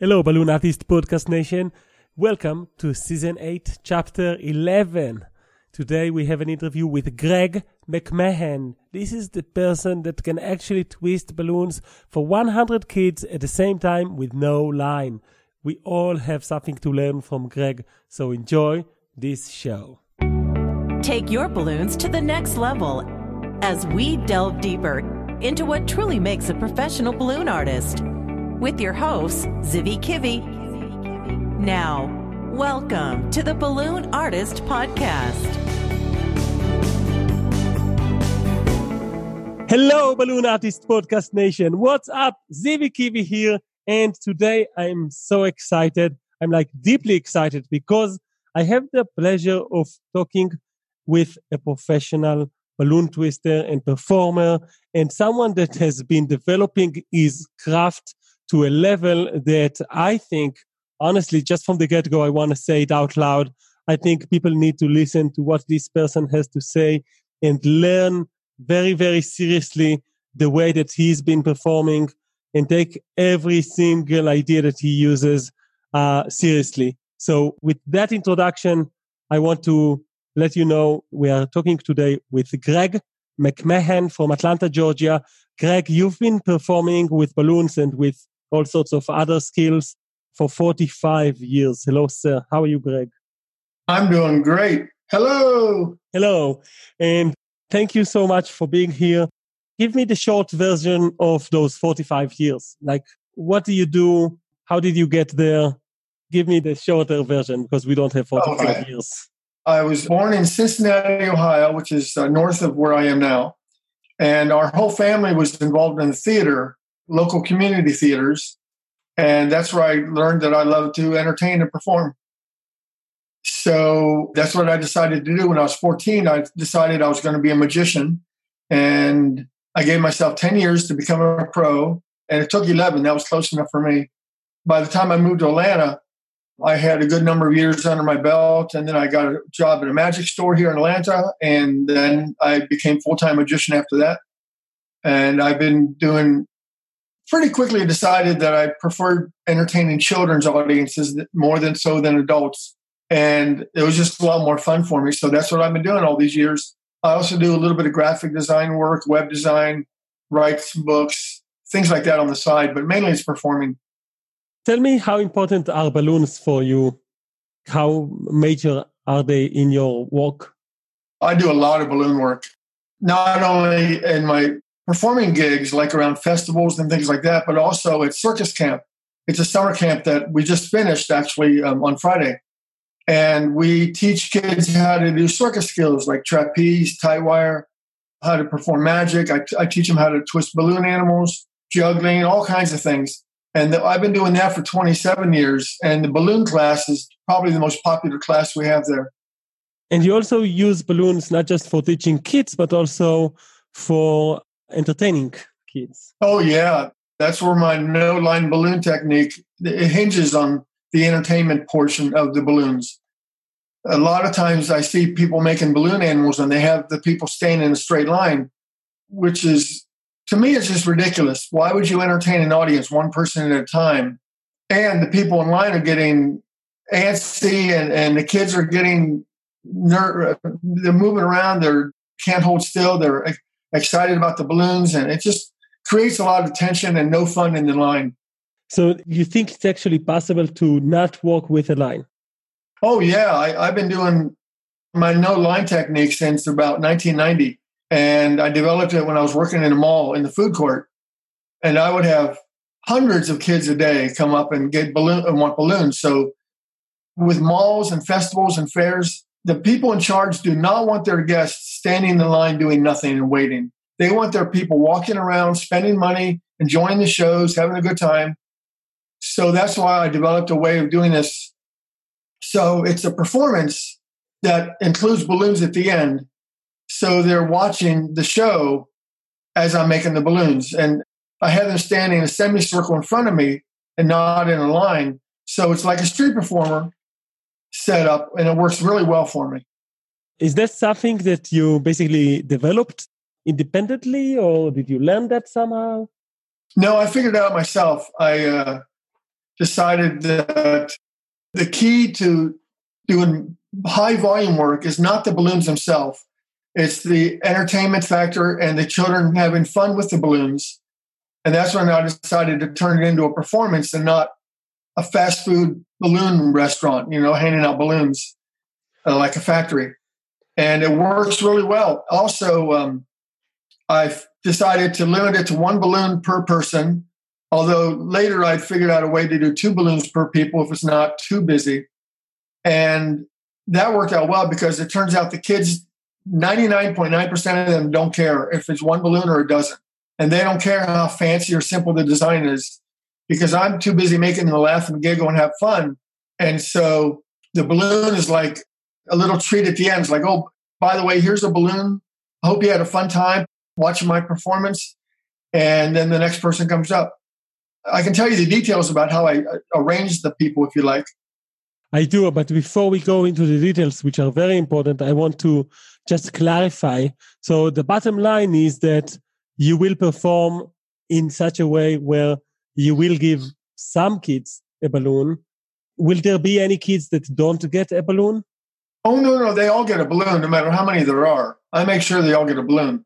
Hello, Balloon Artist Podcast Nation. Welcome to Season 8, Chapter 11. Today we have an interview with Greg McMahon. This is the person that can actually twist balloons for 100 kids at the same time with no line. We all have something to learn from Greg, so enjoy this show. Take your balloons to the next level as we delve deeper into what truly makes a professional balloon artist with your hosts, Zivi Kivi. Now, welcome to the Balloon Artist Podcast. Hello, Balloon Artist Podcast Nation. What's up? Zivi Kivi here. And today I'm so excited. I'm like deeply excited because I have the pleasure of talking with a professional balloon twister and performer and someone that has been developing his craft to a level that I think, honestly, just from the get go, I want to say it out loud. I think people need to listen to what this person has to say and learn very, very seriously the way that he's been performing and take every single idea that he uses uh, seriously. So, with that introduction, I want to let you know we are talking today with Greg McMahon from Atlanta, Georgia. Greg, you've been performing with balloons and with all sorts of other skills for 45 years. Hello, sir. How are you, Greg? I'm doing great. Hello. Hello. And thank you so much for being here. Give me the short version of those 45 years. Like, what do you do? How did you get there? Give me the shorter version because we don't have 45 okay. years. I was born in Cincinnati, Ohio, which is uh, north of where I am now. And our whole family was involved in the theater local community theaters. And that's where I learned that I love to entertain and perform. So that's what I decided to do when I was 14. I decided I was going to be a magician. And I gave myself 10 years to become a pro. And it took 11. That was close enough for me. By the time I moved to Atlanta, I had a good number of years under my belt. And then I got a job at a magic store here in Atlanta. And then I became full time magician after that. And I've been doing pretty quickly decided that I preferred entertaining children's audiences more than so than adults. And it was just a lot more fun for me. So that's what I've been doing all these years. I also do a little bit of graphic design work, web design, write some books, things like that on the side, but mainly it's performing. Tell me how important are balloons for you? How major are they in your work? I do a lot of balloon work, not only in my performing gigs like around festivals and things like that, but also at Circus Camp. It's a summer camp that we just finished actually um, on Friday. And we teach kids how to do circus skills like trapeze, tight wire, how to perform magic. I, I teach them how to twist balloon animals, juggling, all kinds of things. And the, I've been doing that for 27 years. And the balloon class is probably the most popular class we have there. And you also use balloons not just for teaching kids, but also for entertaining kids. Oh yeah, that's where my no line balloon technique it hinges on the entertainment portion of the balloons. A lot of times I see people making balloon animals and they have the people staying in a straight line, which is to me it's just ridiculous. Why would you entertain an audience one person at a time? And the people in line are getting antsy and, and the kids are getting ner- uh, they're moving around, they're can't hold still, they're excited about the balloons, and it just creates a lot of tension and no fun in the line. So you think it's actually possible to not walk with a line? Oh yeah, I, have been doing my no line technique since about 1990, and I developed it when I was working in a mall in the food court, and I would have hundreds of kids a day come up and get balloon and want balloons. So with malls and festivals and fairs, the people in charge do not want their guests standing in the line doing nothing and waiting. They want their people walking around, spending money, enjoying the shows, having a good time. So that's why I developed a way of doing this. So it's a performance that includes balloons at the end. So they're watching the show as I'm making the balloons. And I have them standing in a semicircle in front of me and not in a line. So it's like a street performer set up, and it works really well for me. Is that something that you basically developed independently, or did you learn that somehow? No, I figured it out myself. I uh, decided that the key to doing high volume work is not the balloons themselves. It's the entertainment factor and the children having fun with the balloons. And that's when I decided to turn it into a performance and not a fast food balloon restaurant, you know, handing out balloons uh, like a factory. And it works really well. Also, um, I've decided to limit it to one balloon per person. Although later I figured out a way to do two balloons per people if it's not too busy. And that worked out well because it turns out the kids, 99.9% of them don't care if it's one balloon or a dozen. And they don't care how fancy or simple the design is because I'm too busy making them laugh and giggle and have fun. And so the balloon is like a little treat at the end. It's like, oh, by the way, here's a balloon. I hope you had a fun time watching my performance. And then the next person comes up. I can tell you the details about how I uh, arranged the people if you like. I do, but before we go into the details, which are very important, I want to just clarify. So the bottom line is that you will perform in such a way where you will give some kids a balloon. Will there be any kids that don't get a balloon? Oh, no, no. They all get a balloon, no matter how many there are. I make sure they all get a balloon.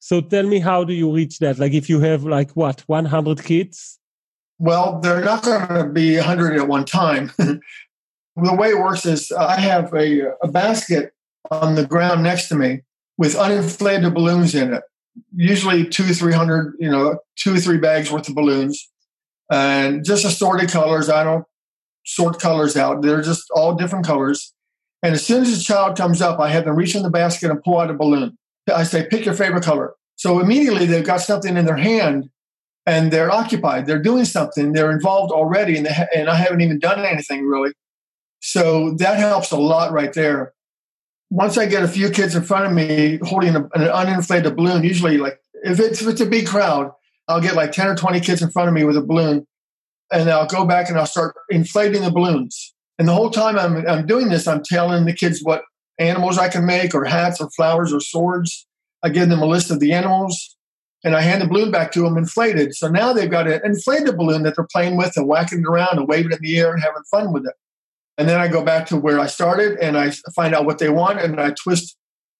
So tell me, how do you reach that? Like if you have like what, 100 kids? Well, they're not going to be 100 at one time. the way it works is uh, I have a, a basket on the ground next to me with uninflated balloons in it. Usually two, three hundred, you know, two or three bags worth of balloons, and just assorted colors. I don't sort colors out; they're just all different colors. And as soon as the child comes up, I have them reach in the basket and pull out a balloon. I say, pick your favorite color. So immediately they've got something in their hand and they're occupied. They're doing something. They're involved already, and, ha- and I haven't even done anything really. So that helps a lot right there. Once I get a few kids in front of me holding a, an uninflated balloon, usually like if it's, if it's a big crowd, I'll get like 10 or 20 kids in front of me with a balloon and I'll go back and I'll start inflating the balloons. And the whole time I'm, I'm doing this, I'm telling the kids what animals I can make, or hats, or flowers, or swords. I give them a list of the animals, and I hand the balloon back to them inflated. So now they've got an inflated balloon that they're playing with and whacking it around and waving it in the air and having fun with it. And then I go back to where I started and I find out what they want and I twist.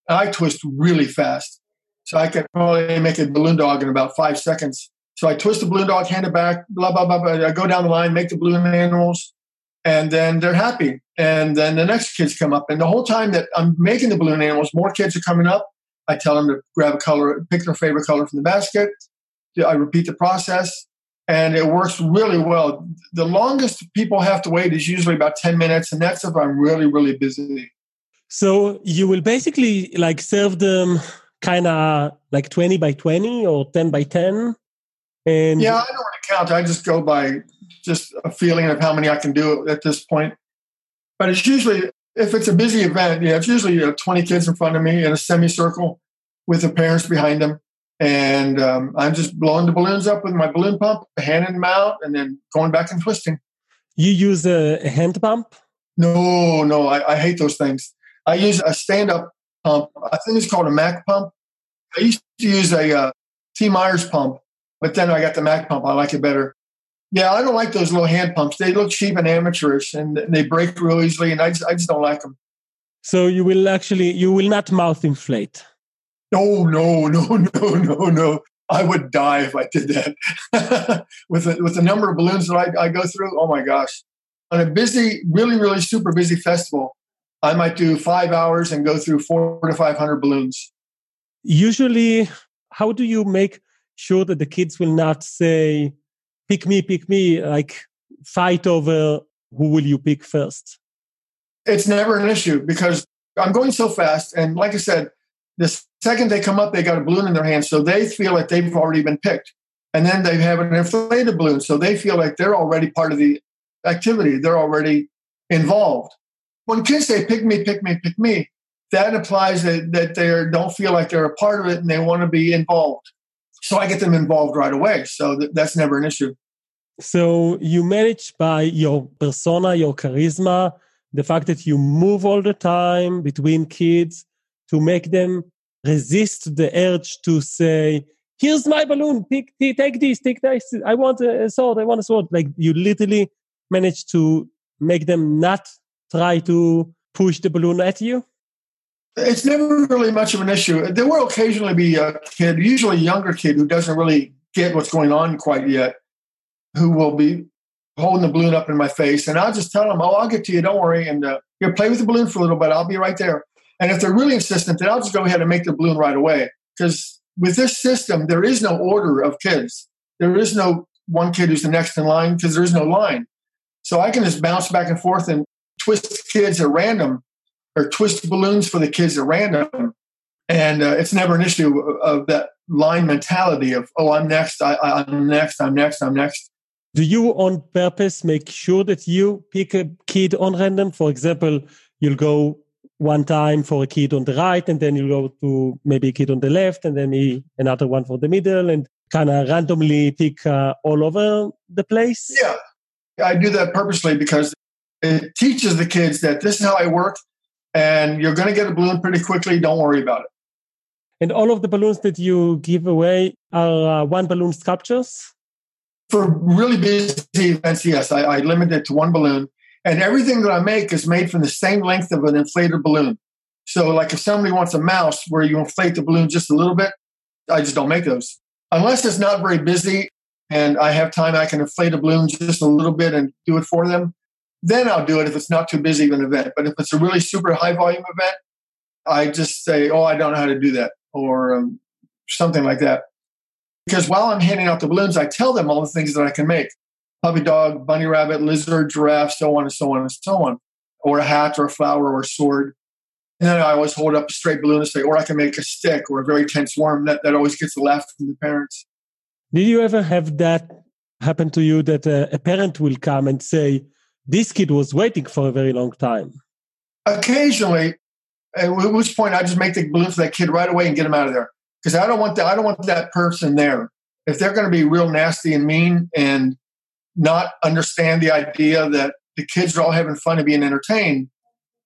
I twist really fast. So I can probably make a balloon dog in about five seconds. So I twist the balloon dog, hand it back, blah, blah, blah, blah. I go down the line, make the balloon animals and then they're happy. And then the next kids come up, and the whole time that I'm making the balloon animals, more kids are coming up. I tell them to grab a color, pick their favorite color from the basket. I repeat the process, and it works really well. The longest people have to wait is usually about 10 minutes, and that's if I'm really, really busy. So you will basically like serve them kind of like 20 by 20 or 10 by 10? And yeah, I don't want to count. I just go by just a feeling of how many I can do at this point. But it's usually, if it's a busy event, yeah, it's usually uh, 20 kids in front of me in a semicircle with the parents behind them. And um, I'm just blowing the balloons up with my balloon pump, handing them out, and then going back and twisting. You use a hand pump? No, no, I, I hate those things. I use a stand up pump. I think it's called a Mac pump. I used to use a uh, T. Myers pump, but then I got the Mac pump. I like it better. Yeah, I don't like those little hand pumps. They look cheap and amateurish, and they break real easily, and I just, I just don't like them. So you will actually, you will not mouth inflate. No, no, no, no, no, no. I would die if I did that. with the, with the number of balloons that I, I go through, oh my gosh! On a busy, really, really super busy festival, I might do five hours and go through four to five hundred balloons. Usually, how do you make sure that the kids will not say, pick me, pick me, like fight over who will you pick first? It's never an issue because I'm going so fast. And like I said, the second they come up, they got a balloon in their hand. So they feel like they've already been picked. And then they have an inflated balloon. So they feel like they're already part of the activity. They're already involved. When kids say, pick me, pick me, pick me, that implies that, that they don't feel like they're a part of it and they want to be involved. So I get them involved right away. So th- that's never an issue. So you manage by your persona, your charisma, the fact that you move all the time between kids to make them resist the urge to say, here's my balloon, take, take this, take this. I want a sword, I want a sword. Like you literally manage to make them not try to push the balloon at you? It's never really much of an issue. There will occasionally be a kid, usually a younger kid, who doesn't really get what's going on quite yet, who will be holding the balloon up in my face. And I'll just tell them, oh, I'll get to you. Don't worry. And uh, you play with the balloon for a little bit. I'll be right there. And if they're really insistent, then I'll just go ahead and make the balloon right away. Because with this system, there is no order of kids. There is no one kid who's the next in line because there is no line. So I can just bounce back and forth and twist kids at random or twist balloons for the kids at random. And uh, it's never an issue of, of, that line mentality of, oh, I'm next, I, I'm next, I'm next, I'm next. Do you on purpose make sure that you pick a kid on random? For example, you'll go one time for a kid on the right, and then you'll go to maybe a kid on the left, and then another one for the middle, and kind of randomly pick uh, all over the place? Yeah, I do that purposely because it teaches the kids that this is how I work, and you're going to get a balloon pretty quickly. Don't worry about it. And all of the balloons that you give away are uh, one balloon sculptures? For really busy events, yes. I, I limit it to one balloon. And everything that I make is made from the same length of an inflated balloon. So, like if somebody wants a mouse where you inflate the balloon just a little bit, I just don't make those. Unless it's not very busy and I have time, I can inflate a balloon just a little bit and do it for them. Then I'll do it if it's not too busy of an event. But if it's a really super high volume event, I just say, oh, I don't know how to do that or um, something like that. Because while I'm handing out the balloons, I tell them all the things that I can make puppy dog, bunny rabbit, lizard, giraffe, so on and so on and so on, or a hat or a flower or a sword. And then I always hold up a straight balloon and say, or I can make a stick or a very tense worm. That, that always gets a laugh from the parents. Did you ever have that happen to you that a, a parent will come and say, this kid was waiting for a very long time? Occasionally, at which point I just make the balloon for that kid right away and get him out of there because I don't want that. I don't want that person there. If they're going to be real nasty and mean and not understand the idea that the kids are all having fun and being entertained,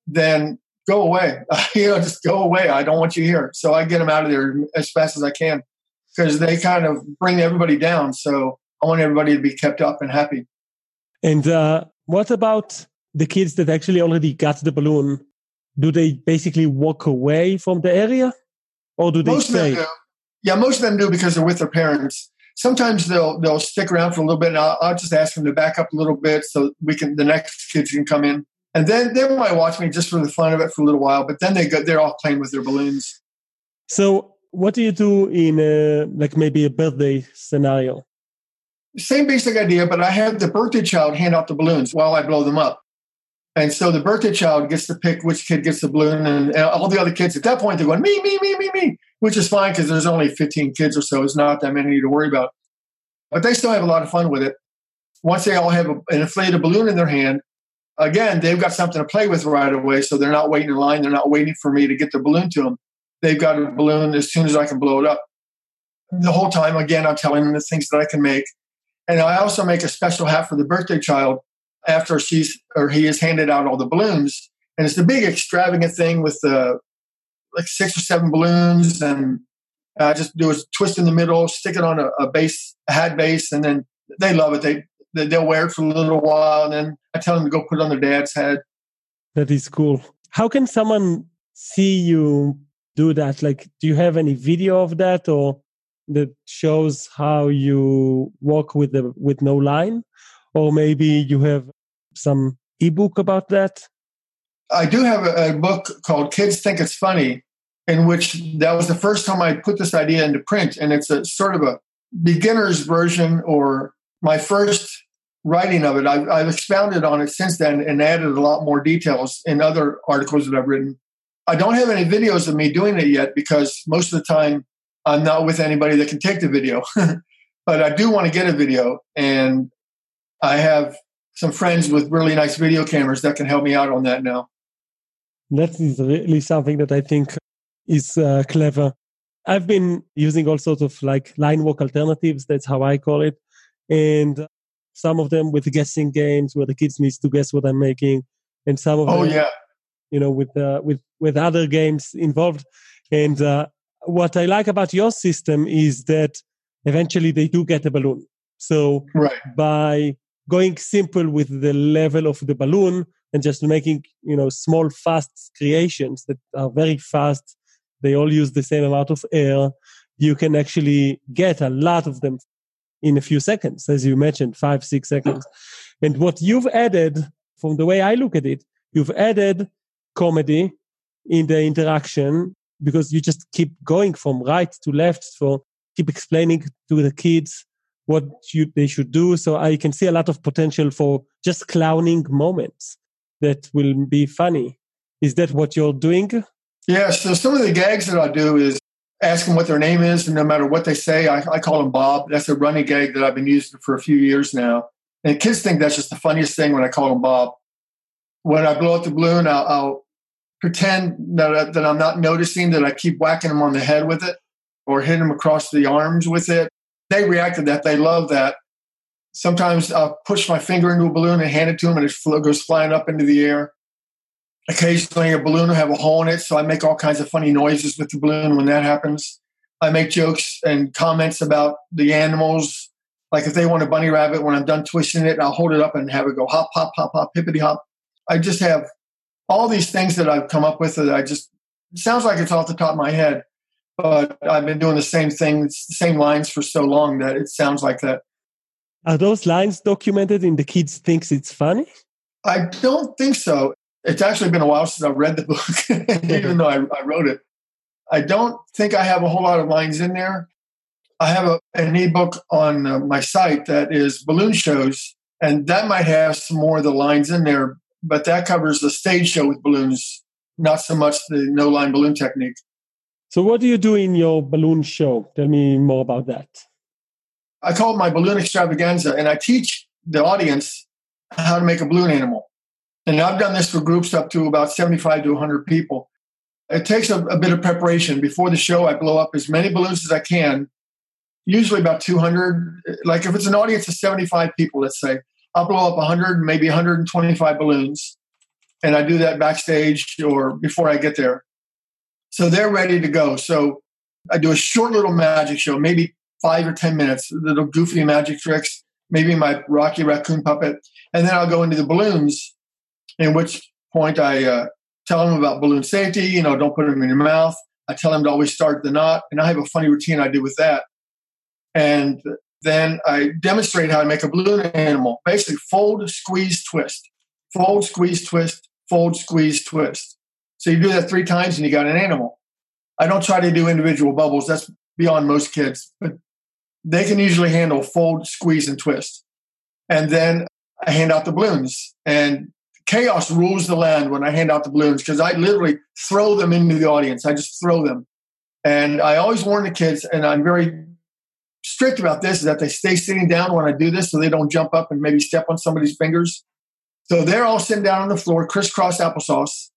then go away. you know, just go away. I don't want you here. So I get them out of there as fast as I can because they kind of bring everybody down. So I want everybody to be kept up and happy. And uh, what about the kids that actually already got the balloon? Do they basically walk away from the area, or do they most stay? Yeah, most of them do because they're with their parents sometimes they'll they'll stick around for a little bit, and I'll, I'll, just ask them to back up a little bit so we can the next kids can come in, and then they might watch me just for the fun of it for a little while. But then they go, they're all playing with their balloons. So, what do you do in a, like maybe a birthday scenario? Same basic idea, but I have the birthday child hand out the balloons while I blow them up. And so the birthday child gets to pick which kid gets the balloon, and, all the other kids at that point they're going me, me, me, me, me, which is fine because there's only 15 kids or so. It's not that many to worry about, but they still have a lot of fun with it. Once they all have a, an inflated balloon in their hand, again they've got something to play with right away, so they're not waiting in line. They're not waiting for me to get the balloon to them. They've got a balloon as soon as I can blow it up. The whole time, again, I'm telling them the things that I can make, and I also make a special hat for the birthday child after she's or he has handed out all the balloons, and it's the big extravagant thing with the like six or seven balloons, and I just do a twist in the middle, stick it on a, a base, a hat base, and then they love it. They, they they'll wear it for a little while, and then I tell them to go put it on their dad's head. That is cool. How can someone see you do that? Like, do you have any video of that, or that shows how you walk with the with no line? or maybe you have some ebook about that? I do have a, a, book called Kids Think It's Funny, in which that was the first time I put this idea into print. And it's a sort of a beginner's version or my first writing of it. I've, I've expounded on it since then and added a lot more details in other articles that I've written. I don't have any videos of me doing it yet because most of the time I'm not with anybody that can take the video. but I do want to get a video. And I have some friends with really nice video cameras that can help me out on that now. That is really something that I think is uh, clever. I've been using all sorts of like line walk alternatives. That's how I call it. And some of them with guessing games where the kids needs to guess what I'm making. And some of oh, them, yeah. you know, with, uh, with, with other games involved. And uh, what I like about your system is that eventually they do get a balloon. So right. by going simple with the level of the balloon and just making you know small fast creations that are very fast they all use the same amount of air you can actually get a lot of them in a few seconds as you mentioned five six seconds and what you've added from the way i look at it you've added comedy in the interaction because you just keep going from right to left So keep explaining to the kids what you, they should do so i can see a lot of potential for just clowning moments that will be funny. Is that what you're doing? Yeah. So some of the gags that I do is ask them what their name is, and no matter what they say, I, I call them Bob. That's a running gag that I've been using for a few years now. And kids think that's just the funniest thing when I call them Bob. When I blow up the balloon, I'll, I'll pretend that, that I'm not noticing that I keep whacking them on the head with it or hitting them across the arms with it. They react to that. They love that. Sometimes I'll push my finger into a balloon and hand it to them, and it goes flying up into the air. Occasionally, a balloon will have a hole in it, so I make all kinds of funny noises with the balloon when that happens. I make jokes and comments about the animals. Like if they want a bunny rabbit, when I'm done twisting it, I'll hold it up and have it go hop, hop, hop, hop, hippity hop. I just have all these things that I've come up with that I just, sounds like it's off the top of my head, but I've been doing the same things, the same lines for so long that it sounds like that. Are those lines documented in the kids thinks it's funny? I don't think so. It's actually been a while since I've read the book, even though I, I, wrote it. I don't think I have a whole lot of lines in there. I have a, an ebook on uh, my site that is balloon shows, and that might have some more of the lines in there, but that covers the stage show with balloons, not so much the no line balloon technique. So, what do you do in your balloon show? Tell me more about that. I call it my balloon extravaganza, and I teach the audience how to make a balloon animal. And I've done this for groups up to about 75 to 100 people. It takes a, a bit of preparation. Before the show, I blow up as many balloons as I can, usually about 200. Like if it's an audience of 75 people, let's say, I'll blow up 100, maybe 125 balloons. And I do that backstage or before I get there. So they're ready to go. So I do a short little magic show, maybe five or 10 minutes, little goofy magic tricks, maybe my Rocky Raccoon puppet. And then I'll go into the balloons, in which point I uh, tell them about balloon safety, you know, don't put them in your mouth. I tell them to always start the knot. And I have a funny routine I do with that. And then I demonstrate how to make a balloon animal. Basically, fold, squeeze, twist. Fold, squeeze, twist, fold, squeeze, twist. So you do that three times and you got an animal. I don't try to do individual bubbles. That's beyond most kids. But they can usually handle fold, squeeze, and twist. And then I hand out the balloons. And chaos rules the land when I hand out the balloons because I literally throw them into the audience. I just throw them. And I always warn the kids, and I'm very strict about this, is that they stay sitting down when I do this so they don't jump up and maybe step on somebody's fingers. So they're all sitting down on the floor, crisscross applesauce.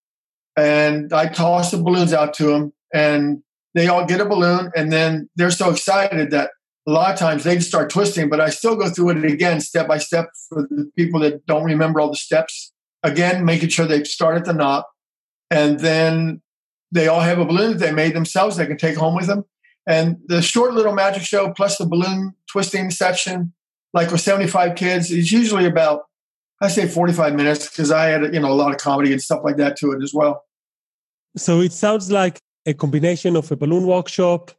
And I toss the balloons out to them, and they all get a balloon. And then they're so excited that a lot of times they just start twisting, but I still go through it again, step by step, for the people that don't remember all the steps. Again, making sure they start at the knot, and then they all have a balloon that they made themselves. They can take home with them. And the short little magic show plus the balloon twisting section, like with 75 kids, is usually about I say 45 minutes because I had you know a lot of comedy and stuff like that to it as well. So it sounds like a combination of a balloon workshop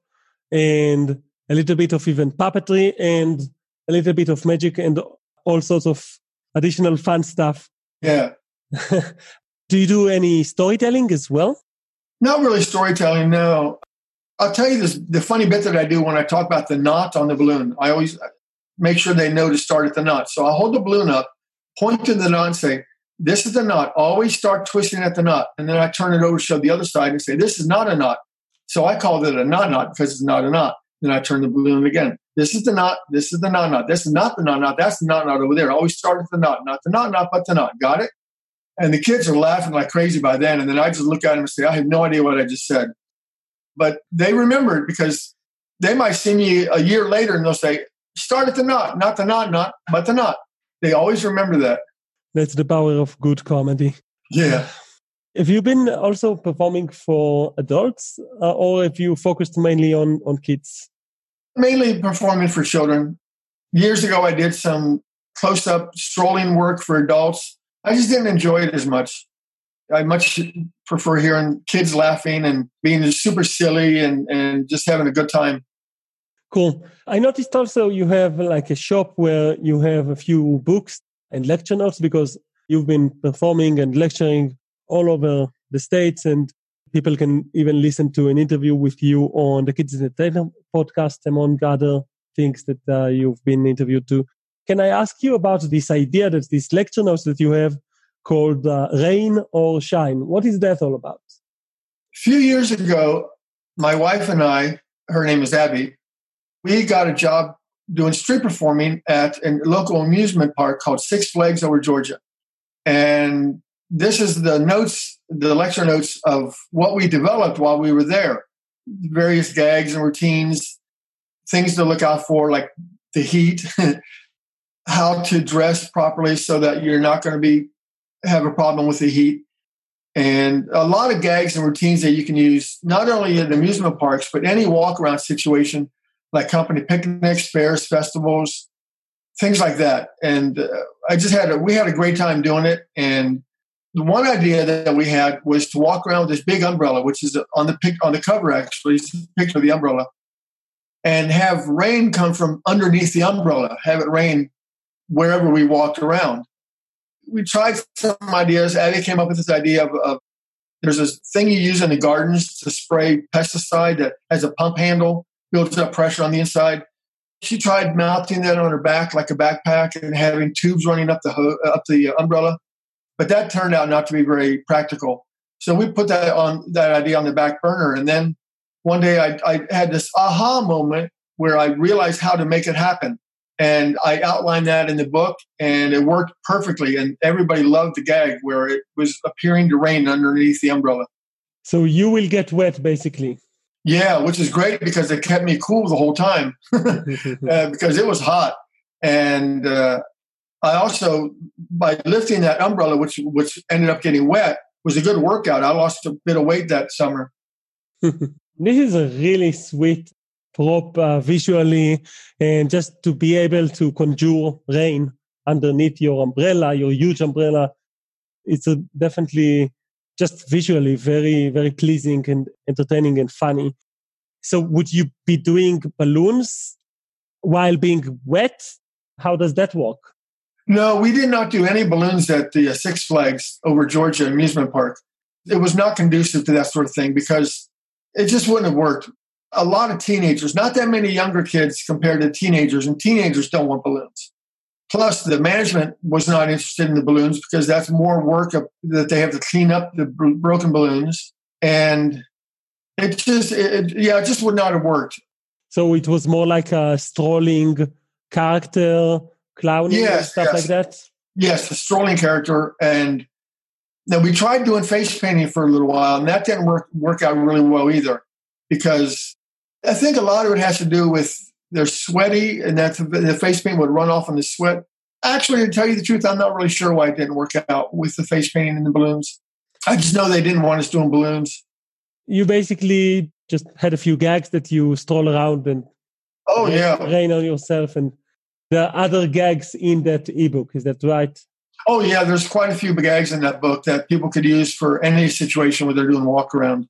and a little bit of even puppetry and a little bit of magic and all sorts of additional fun stuff. Yeah. do you do any storytelling as well? Not really storytelling, no. I'll tell you this the funny bit that I do when I talk about the knot on the balloon. I always make sure they know to start at the knot. So I hold the balloon up, point to the knot and say, This is the knot. Always start twisting at the knot. And then I turn it over show the other side and say, This is not a knot. So I called it a knot knot because it's not a knot. Then I turn the balloon again. This is the knot. This is the knot knot. This is not the knot knot. That's the knot knot over there. always start with the knot, not the knot knot, but the knot. Got it? And the kids are laughing like crazy by then. And then I just look at them and say, I have no idea what I just said. But they remember it because they might see me a year later and they'll say, start at the knot, not the knot knot, but the knot. They always remember that. That's the power of good comedy. Yeah. Have you been also performing for adults, uh, or have you focused mainly on on kids? mainly performing for children. Years ago, I did some close up strolling work for adults. I just didn't enjoy it as much. I much prefer hearing kids laughing and being super silly and, and just having a good time. Cool. I noticed also you have like a shop where you have a few books and lecture notes because you've been performing and lecturing all over the States and people can even listen to an interview with you on the Kids in the Entertainment podcast, among other things that uh, you've been interviewed to. Can I ask you about this idea that these lecture notes that you have called uh, Rain or Shine? What is that all about? A few years ago, my wife and I, her name is Abby, we got a job doing street performing at a local amusement park called Six Flags over Georgia. And this is the notes, the lecture notes of what we developed while we were there. Various gags and routines, things to look out for, like the heat, how to dress properly so that you're not going to be have a problem with the heat, and a lot of gags and routines that you can use not only in amusement parks but any walk around situation like company picnics, fairs, festivals, things like that. And uh, I just had a, we had a great time doing it. And the one idea that we had was to walk around with this big umbrella, which is on the pic, on the cover actually, it's a picture of the umbrella, and have rain come from underneath the umbrella, have it rain wherever we walked around. We tried some ideas. Abby came up with this idea of, of there's this thing you use in the gardens to spray pesticide that has a pump handle builds up pressure on the inside. She tried mounting that on her back like a backpack and having tubes running up the ho- up the umbrella, but that turned out not to be very practical. So we put that on that idea on the back burner, and then one day I, I had this aha moment where I realized how to make it happen, and I outlined that in the book, and it worked perfectly, and everybody loved the gag where it was appearing to rain underneath the umbrella. So you will get wet, basically. Yeah, which is great because it kept me cool the whole time uh, because it was hot. And uh, I also, by lifting that umbrella, which which ended up getting wet, was a good workout. I lost a bit of weight that summer. this is a really sweet prop uh, visually, and just to be able to conjure rain underneath your umbrella, your huge umbrella, it's a definitely just visually very, very pleasing and entertaining and funny. So would you be doing balloons while being wet? How does that work? No, we did not do any balloons at the uh, Six Flags over Georgia amusement park. It was not conducive to that sort of thing because it just wouldn't have worked. A lot of teenagers, not that many younger kids compared to teenagers, and teenagers don't want balloons. Plus, the management was not interested in the balloons because that's more work that they have to clean up the broken balloons. And it just, it, yeah, it just would not have worked. So it was more like a strolling character, clowning yes, stuff yes. like that? Yes, a strolling character. And then we tried doing face painting for a little while, and that didn't work, work out really well either because I think a lot of it has to do with they're sweaty, and that the face paint would run off in the sweat. Actually, to tell you the truth, I'm not really sure why it didn't work out with the face paint and the balloons. I just know they didn't want us doing balloons. You basically just had a few gags that you stroll around and oh yeah, rain on yourself, and there are other gags in that ebook. Is that right? Oh yeah, there's quite a few gags in that book that people could use for any situation where they're doing walk around.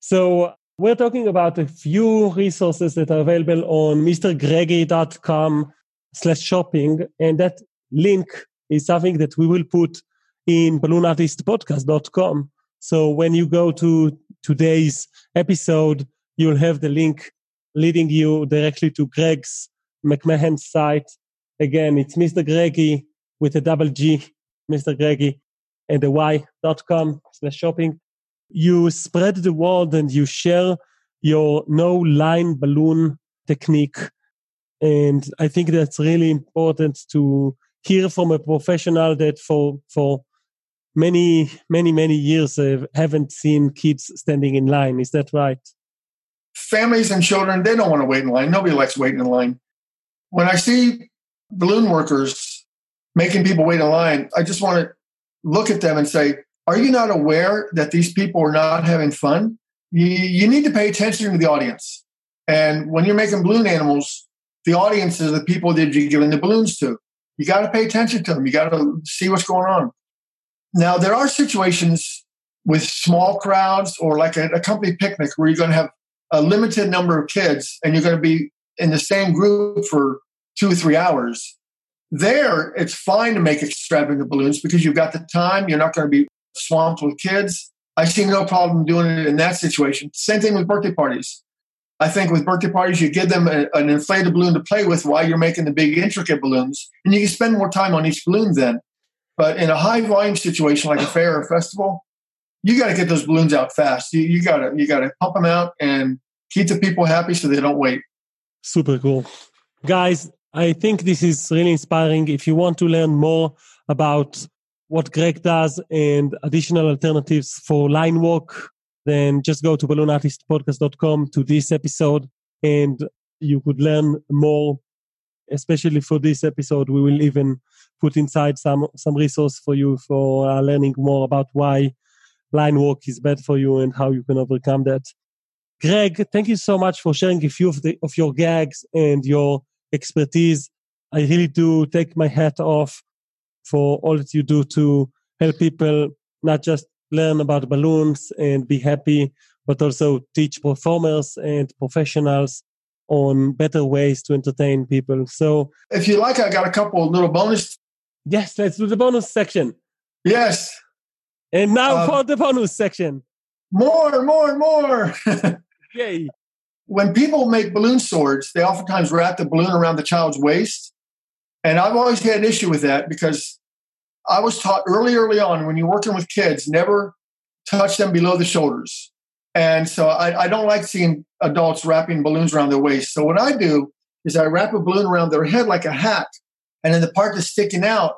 So we're talking about a few resources that are available on mrgreggy.com slash shopping. And that link is something that we will put in balloonartistpodcast.com. So when you go to today's episode, you'll have the link leading you directly to Greg's McMahon site. Again, it's Mr. Greggy with a double G, Mr. Greggy and the Y.com slash shopping you spread the word and you share your no line balloon technique. And I think that's really important to hear from a professional that for, for many, many, many years uh, haven't seen kids standing in line. Is that right? Families and children, they don't want to wait in line. Nobody likes waiting in line. When I see balloon workers making people wait in line, I just want to look at them and say, are you not aware that these people are not having fun? You, you need to pay attention to the audience. And when you're making balloon animals, the audience is the people that you're giving the balloons to. You got to pay attention to them. You got to see what's going on. Now, there are situations with small crowds or like a, a company picnic where you're going to have a limited number of kids and you're going to be in the same group for two or three hours. There, it's fine to make extravagant balloons because you've got the time. You're not going to be swamped with kids. I see no problem doing it in that situation. Same thing with birthday parties. I think with birthday parties, you give them a, an inflated balloon to play with while you're making the big intricate balloons, and you can spend more time on each balloon then. But in a high volume situation like a fair or festival, you got to get those balloons out fast. You, you got to you got to pump them out and keep the people happy so they don't wait. Super cool, guys. I think this is really inspiring. If you want to learn more about what Greg does and additional alternatives for line walk, then just go to balloonartistpodcast.com to this episode and you could learn more, especially for this episode. We will even put inside some, some resource for you for uh, learning more about why line walk is bad for you and how you can overcome that. Greg, thank you so much for sharing a few of, the, of your gags and your expertise. I really do take my hat off for all that you do to help people not just learn about balloons and be happy, but also teach performers and professionals on better ways to entertain people. So, if you like, I got a couple of little bonus. Yes, let's do the bonus section. Yes. And now um, for the bonus section. More, more, more. Yay. When people make balloon swords, they oftentimes wrap the balloon around the child's waist. And I've always had an issue with that because I was taught early, early on when you're working with kids, never touch them below the shoulders. And so I, I, don't like seeing adults wrapping balloons around their waist. So what I do is I wrap a balloon around their head like a hat. And then the part that's sticking out,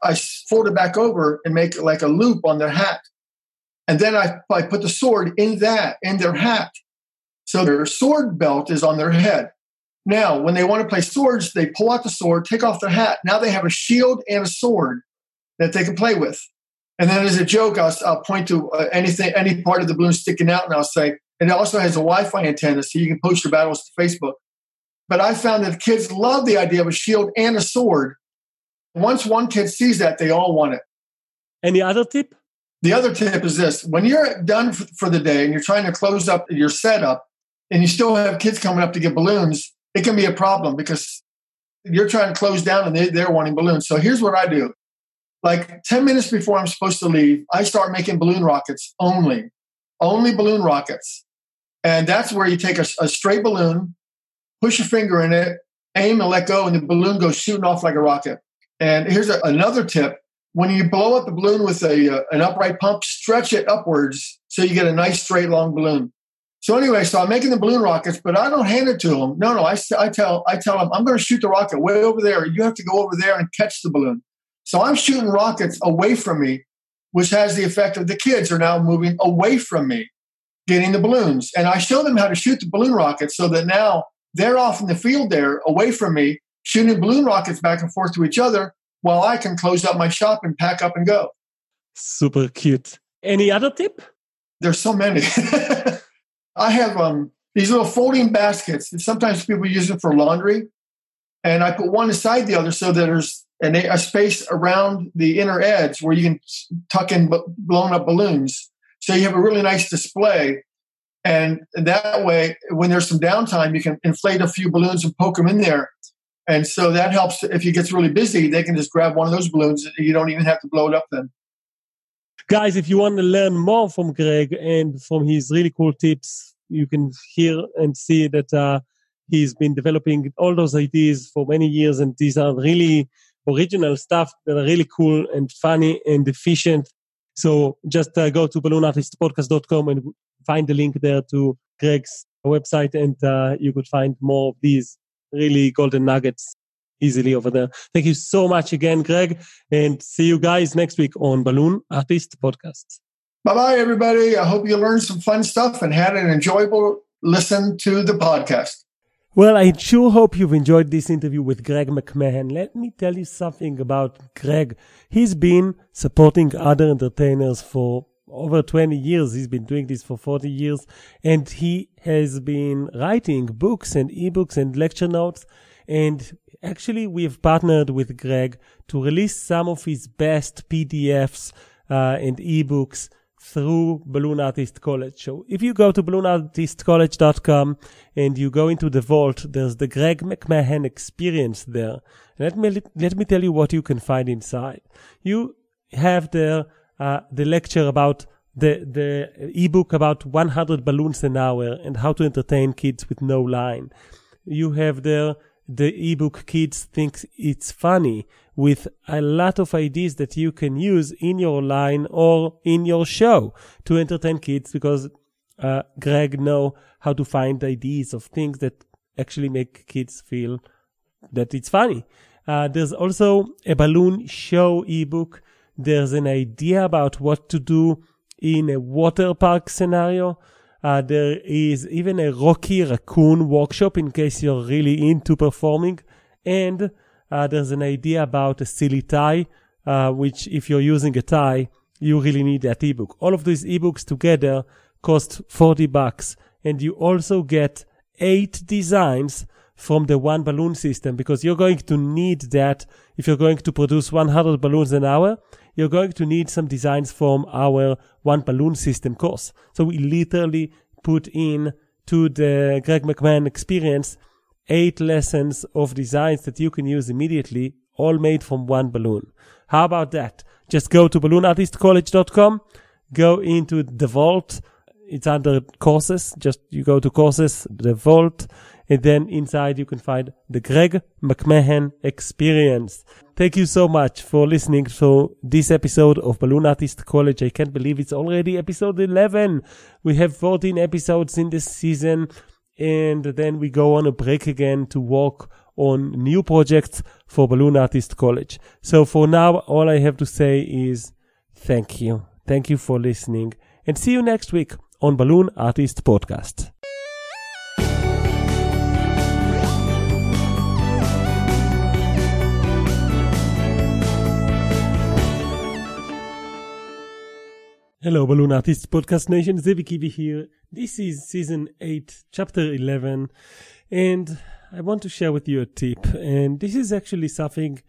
I fold it back over and make like a loop on their hat. And then I, I put the sword in that, in their hat. So their sword belt is on their head. Now, when they want to play swords, they pull out the sword, take off their hat. Now they have a shield and a sword that they can play with. And then as a joke, I'll, I'll point to uh, anything, any part of the balloon sticking out, and I'll say, and it also has a Wi-Fi antenna, so you can post your battles to Facebook. But I found that kids love the idea of a shield and a sword. Once one kid sees that, they all want it. Any other tip? The other tip is this: when you're done for the day and you're trying to close up your setup, and you still have kids coming up to get balloons, it can be a problem because you're trying to close down and they, they're wanting balloons. So here's what I do like 10 minutes before I'm supposed to leave, I start making balloon rockets only, only balloon rockets. And that's where you take a, a straight balloon, push your finger in it, aim and let go, and the balloon goes shooting off like a rocket. And here's a, another tip. When you blow up the balloon with a, uh, an upright pump, stretch it upwards so you get a nice straight long balloon. So anyway, so I'm making the balloon rockets, but I don't hand it to them. No, no, I, I tell I tell them I'm going to shoot the rocket way over there. You have to go over there and catch the balloon. So I'm shooting rockets away from me, which has the effect of the kids are now moving away from me, getting the balloons. And I show them how to shoot the balloon rockets so that now they're off in the field there, away from me, shooting balloon rockets back and forth to each other while I can close up my shop and pack up and go. Super cute. Any other tip? There's so many. I have um, these little folding baskets. Sometimes people use them for laundry. And I put one inside the other so that there's and a space around the inner edge where you can tuck in blown up balloons. So you have a really nice display. And that way, when there's some downtime, you can inflate a few balloons and poke them in there. And so that helps if it gets really busy, they can just grab one of those balloons. You don't even have to blow it up then. Guys, if you want to learn more from Greg and from his really cool tips, you can hear and see that uh, he's been developing all those ideas for many years. And these are really original stuff that are really cool and funny and efficient. So just uh, go to balloonartistpodcast.com and find the link there to Greg's website, and uh, you could find more of these really golden nuggets easily over there. Thank you so much again, Greg, and see you guys next week on Balloon Artist Podcast. Bye bye, everybody. I hope you learned some fun stuff and had an enjoyable listen to the podcast. Well, I sure hope you've enjoyed this interview with Greg McMahon. Let me tell you something about Greg. He's been supporting other entertainers for over 20 years. He's been doing this for 40 years and he has been writing books and ebooks and lecture notes. And actually, we have partnered with Greg to release some of his best PDFs uh, and ebooks through Balloon Artist College. So if you go to balloonartistcollege.com and you go into the vault, there's the Greg McMahon experience there. Let me, let me tell you what you can find inside. You have there, uh, the lecture about the, the ebook about 100 balloons an hour and how to entertain kids with no line. You have there the ebook Kids Think It's Funny with a lot of ideas that you can use in your line or in your show to entertain kids because uh, Greg know how to find ideas of things that actually make kids feel that it's funny. Uh, there's also a balloon show ebook. There's an idea about what to do in a water park scenario. Uh, there is even a Rocky Raccoon workshop in case you're really into performing. And uh, there's an idea about a silly tie, uh, which if you're using a tie, you really need that ebook. All of these ebooks together cost 40 bucks. And you also get eight designs from the one balloon system because you're going to need that if you're going to produce 100 balloons an hour you're going to need some designs from our one balloon system course. So we literally put in to the Greg McMahon experience eight lessons of designs that you can use immediately, all made from one balloon. How about that? Just go to balloonartistcollege.com, go into the vault. It's under courses. Just you go to courses, the vault, and then inside you can find the Greg McMahon experience. Thank you so much for listening to this episode of Balloon Artist College. I can't believe it's already episode 11. We have 14 episodes in this season and then we go on a break again to work on new projects for Balloon Artist College. So for now, all I have to say is thank you. Thank you for listening and see you next week on Balloon Artist Podcast. Hello, Balloon Artists Podcast Nation. Zivi Kivi here. This is season 8, chapter 11, and I want to share with you a tip. And this is actually something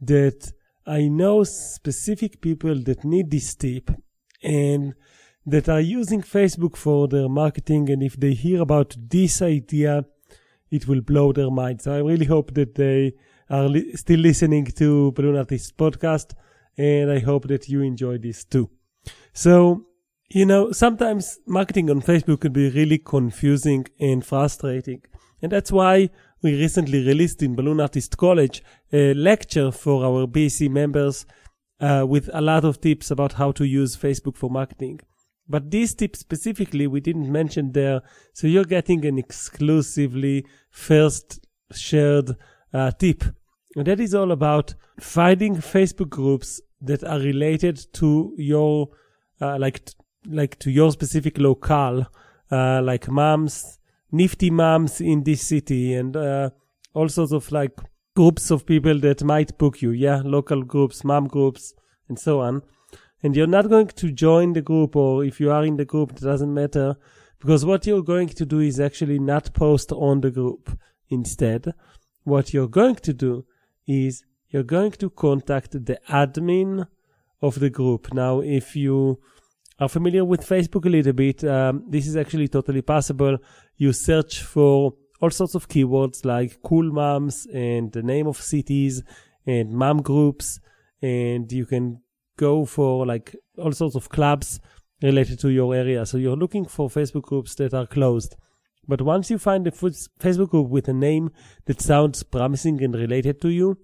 that I know specific people that need this tip and that are using Facebook for their marketing. And if they hear about this idea, it will blow their mind. So I really hope that they are li- still listening to Balloon Artists Podcast, and I hope that you enjoy this too. So, you know, sometimes marketing on Facebook can be really confusing and frustrating. And that's why we recently released in Balloon Artist College a lecture for our BC members uh, with a lot of tips about how to use Facebook for marketing. But these tips specifically, we didn't mention there. So you're getting an exclusively first shared uh, tip. And that is all about finding Facebook groups that are related to your uh, like like to your specific locale, uh, like moms, nifty moms in this city, and uh, all sorts of like groups of people that might book you. Yeah, local groups, mom groups, and so on. And you're not going to join the group, or if you are in the group, it doesn't matter, because what you're going to do is actually not post on the group. Instead, what you're going to do is you're going to contact the admin of the group. Now, if you are familiar with Facebook a little bit, um, this is actually totally possible. You search for all sorts of keywords like cool moms and the name of cities and mom groups, and you can go for like all sorts of clubs related to your area. So you're looking for Facebook groups that are closed. But once you find a Facebook group with a name that sounds promising and related to you,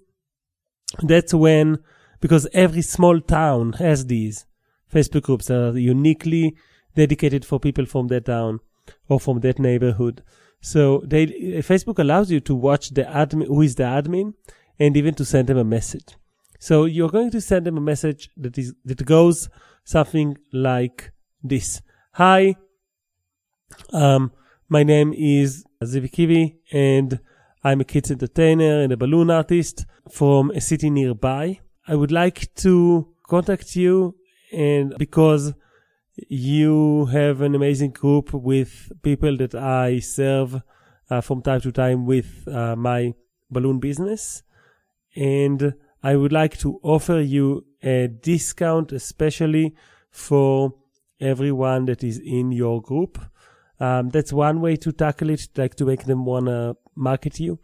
that's when because every small town has these Facebook groups that are uniquely dedicated for people from that town or from that neighborhood. So they, Facebook allows you to watch the admin, who is the admin, and even to send them a message. So you're going to send them a message that is, that goes something like this. Hi. Um, my name is Zivi Kivi and I'm a kids entertainer and a balloon artist from a city nearby. I would like to contact you and because you have an amazing group with people that I serve uh, from time to time with uh, my balloon business. And I would like to offer you a discount, especially for everyone that is in your group. Um, that's one way to tackle it, like to make them want to market you.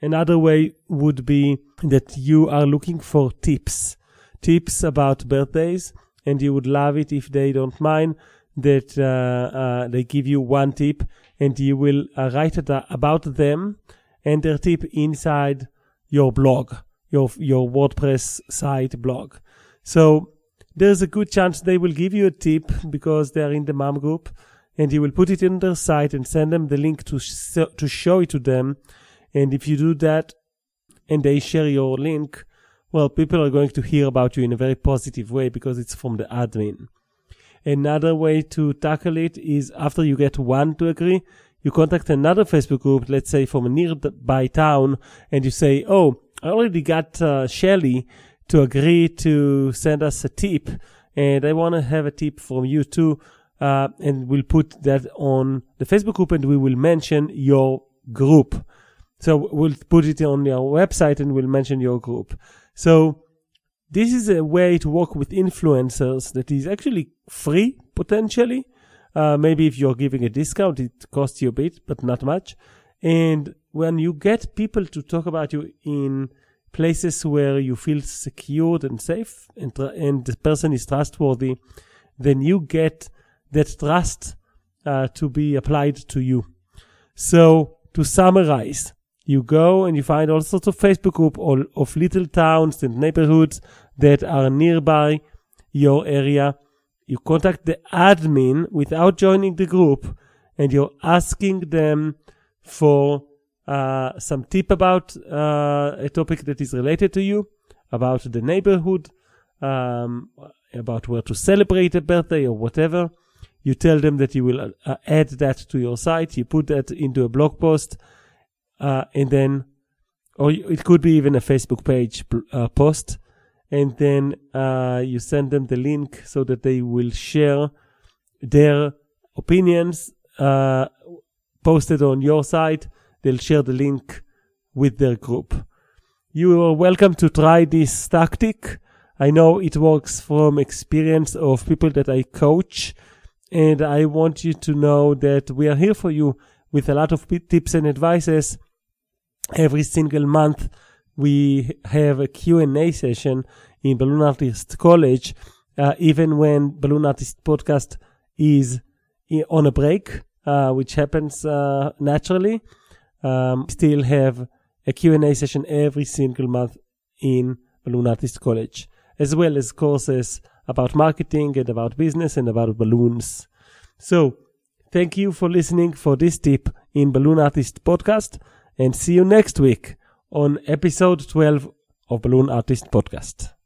Another way would be that you are looking for tips, tips about birthdays, and you would love it if they don't mind that uh, uh, they give you one tip and you will uh, write about them and their tip inside your blog, your, your WordPress site blog. So there's a good chance they will give you a tip because they are in the mom group and you will put it in their site and send them the link to, sh- to show it to them and if you do that and they share your link, well, people are going to hear about you in a very positive way because it's from the admin. Another way to tackle it is after you get one to agree, you contact another Facebook group, let's say from a nearby town, and you say, Oh, I already got uh, Shelly to agree to send us a tip, and I want to have a tip from you too. Uh, and we'll put that on the Facebook group and we will mention your group. So we'll put it on your website and we'll mention your group. So this is a way to work with influencers that is actually free potentially. Uh, maybe if you're giving a discount, it costs you a bit, but not much. And when you get people to talk about you in places where you feel secured and safe and, and the person is trustworthy, then you get that trust uh, to be applied to you. So to summarize, you go and you find all sorts of Facebook group of little towns and neighborhoods that are nearby your area. You contact the admin without joining the group and you're asking them for uh, some tip about uh, a topic that is related to you, about the neighborhood, um, about where to celebrate a birthday or whatever. You tell them that you will uh, add that to your site. You put that into a blog post uh, and then, or it could be even a Facebook page uh, post, and then uh, you send them the link so that they will share their opinions uh, posted on your site. They'll share the link with their group. You are welcome to try this tactic. I know it works from experience of people that I coach, and I want you to know that we are here for you with a lot of tips and advices every single month we have a Q&A session in Balloon Artist College, uh, even when Balloon Artist Podcast is on a break, uh, which happens uh, naturally. Um, still have a Q&A session every single month in Balloon Artist College, as well as courses about marketing and about business and about balloons. So, thank you for listening for this tip in Balloon Artist Podcast and see you next week on episode 12 of Balloon Artist Podcast.